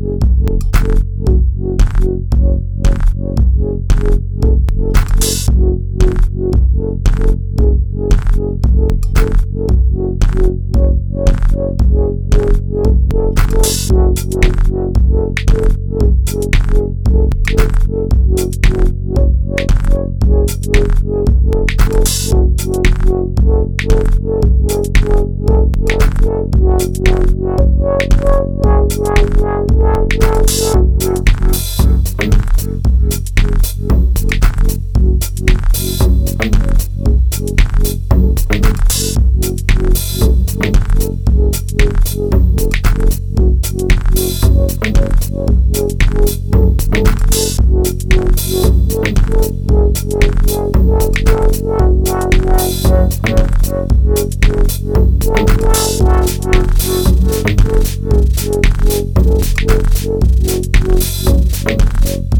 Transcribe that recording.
Wow, wow, wow. Thank